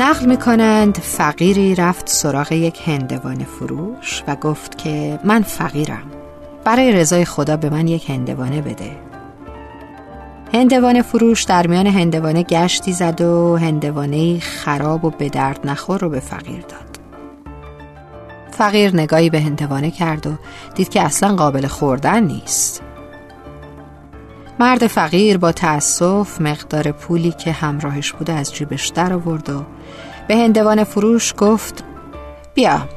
نقل می کنند فقیری رفت سراغ یک هندوان فروش و گفت که من فقیرم. برای رضای خدا به من یک هندوانه بده. هندوانه فروش در میان هندوانه گشتی زد و هندوانه خراب و به درد نخور رو به فقیر داد. فقیر نگاهی به هندوانه کرد و دید که اصلا قابل خوردن نیست. مرد فقیر با تأسف مقدار پولی که همراهش بوده از جیبش در آورد و به هندوان فروش گفت بیا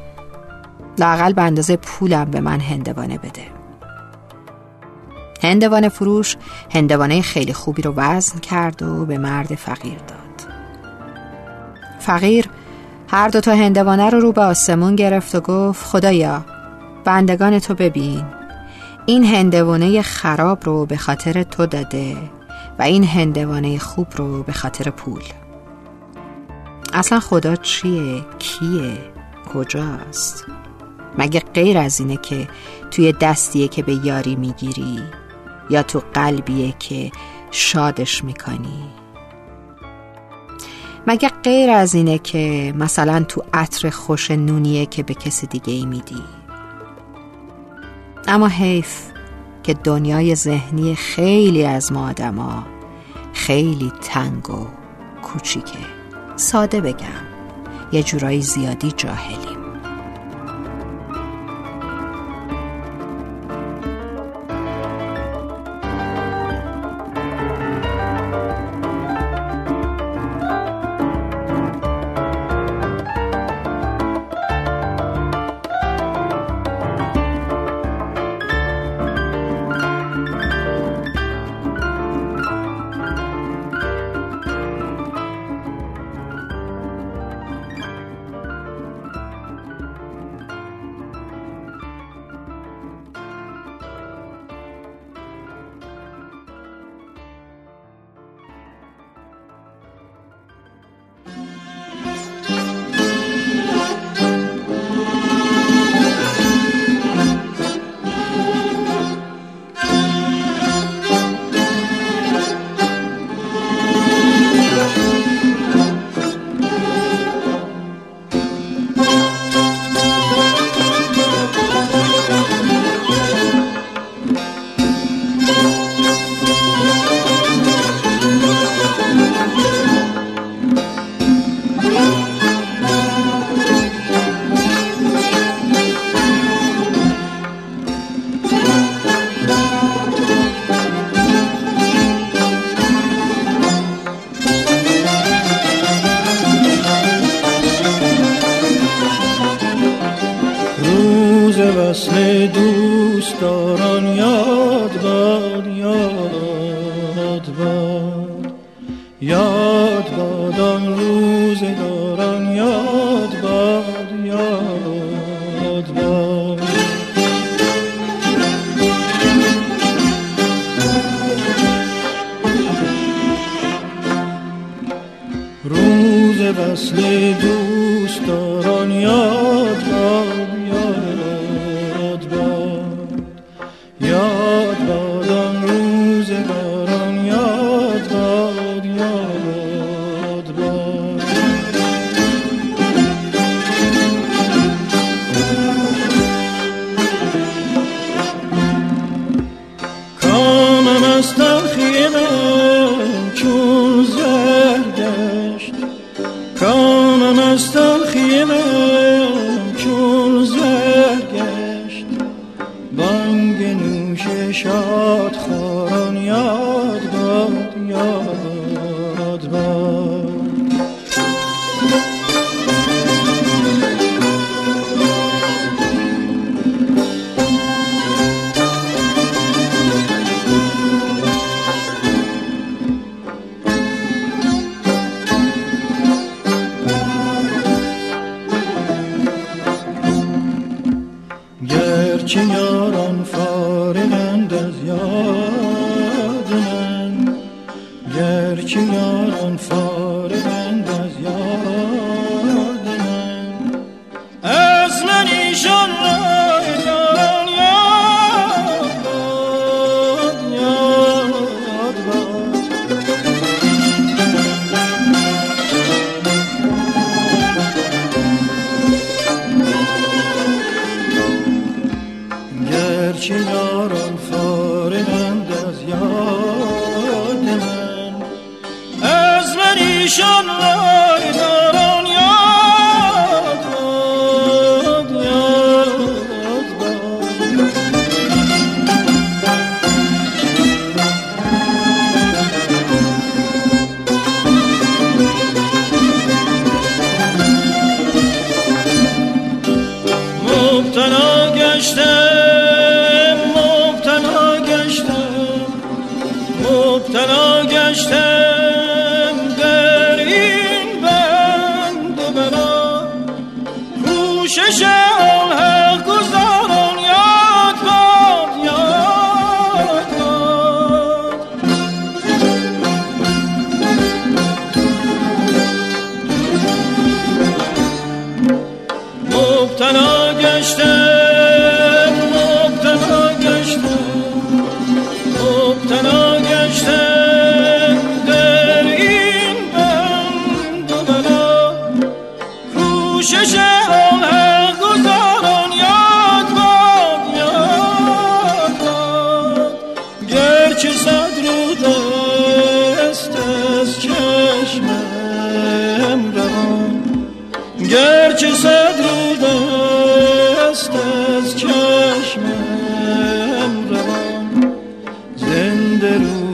لاقل به اندازه پولم به من هندوانه بده. هندوانه فروش هندوانه خیلی خوبی رو وزن کرد و به مرد فقیر داد. فقیر هر دو تا هندوانه رو رو به آسمون گرفت و گفت خدایا بندگان تو ببین این هندوانه خراب رو به خاطر تو داده و این هندوانه خوب رو به خاطر پول اصلا خدا چیه؟ کیه؟ کجاست؟ مگه غیر از اینه که توی دستیه که به یاری می‌گیری یا تو قلبیه که شادش می‌کنی مگه غیر از اینه که مثلا تو عطر خوش نونیه که به کسی دیگه ای میدی اما حیف که دنیای ذهنی خیلی از ما آدما خیلی تنگ و کوچیکه. ساده بگم یه جورایی زیادی جاهلیم. وصل دوستداران یاد باد یاد باد. یاد باد آن روزگاران یاد باد یاد باد. روز وصل دوستداران یاد باد. Yalnızca که یاران فارغند از یاد من از من ایشان را یاران یاد یاد باد گرچه یاران ایشان وای داران یاد باد یاد باد مبتلا گشته شش آن هر گذاران یاد باد یاد باد. مبتلا گشته Sendero.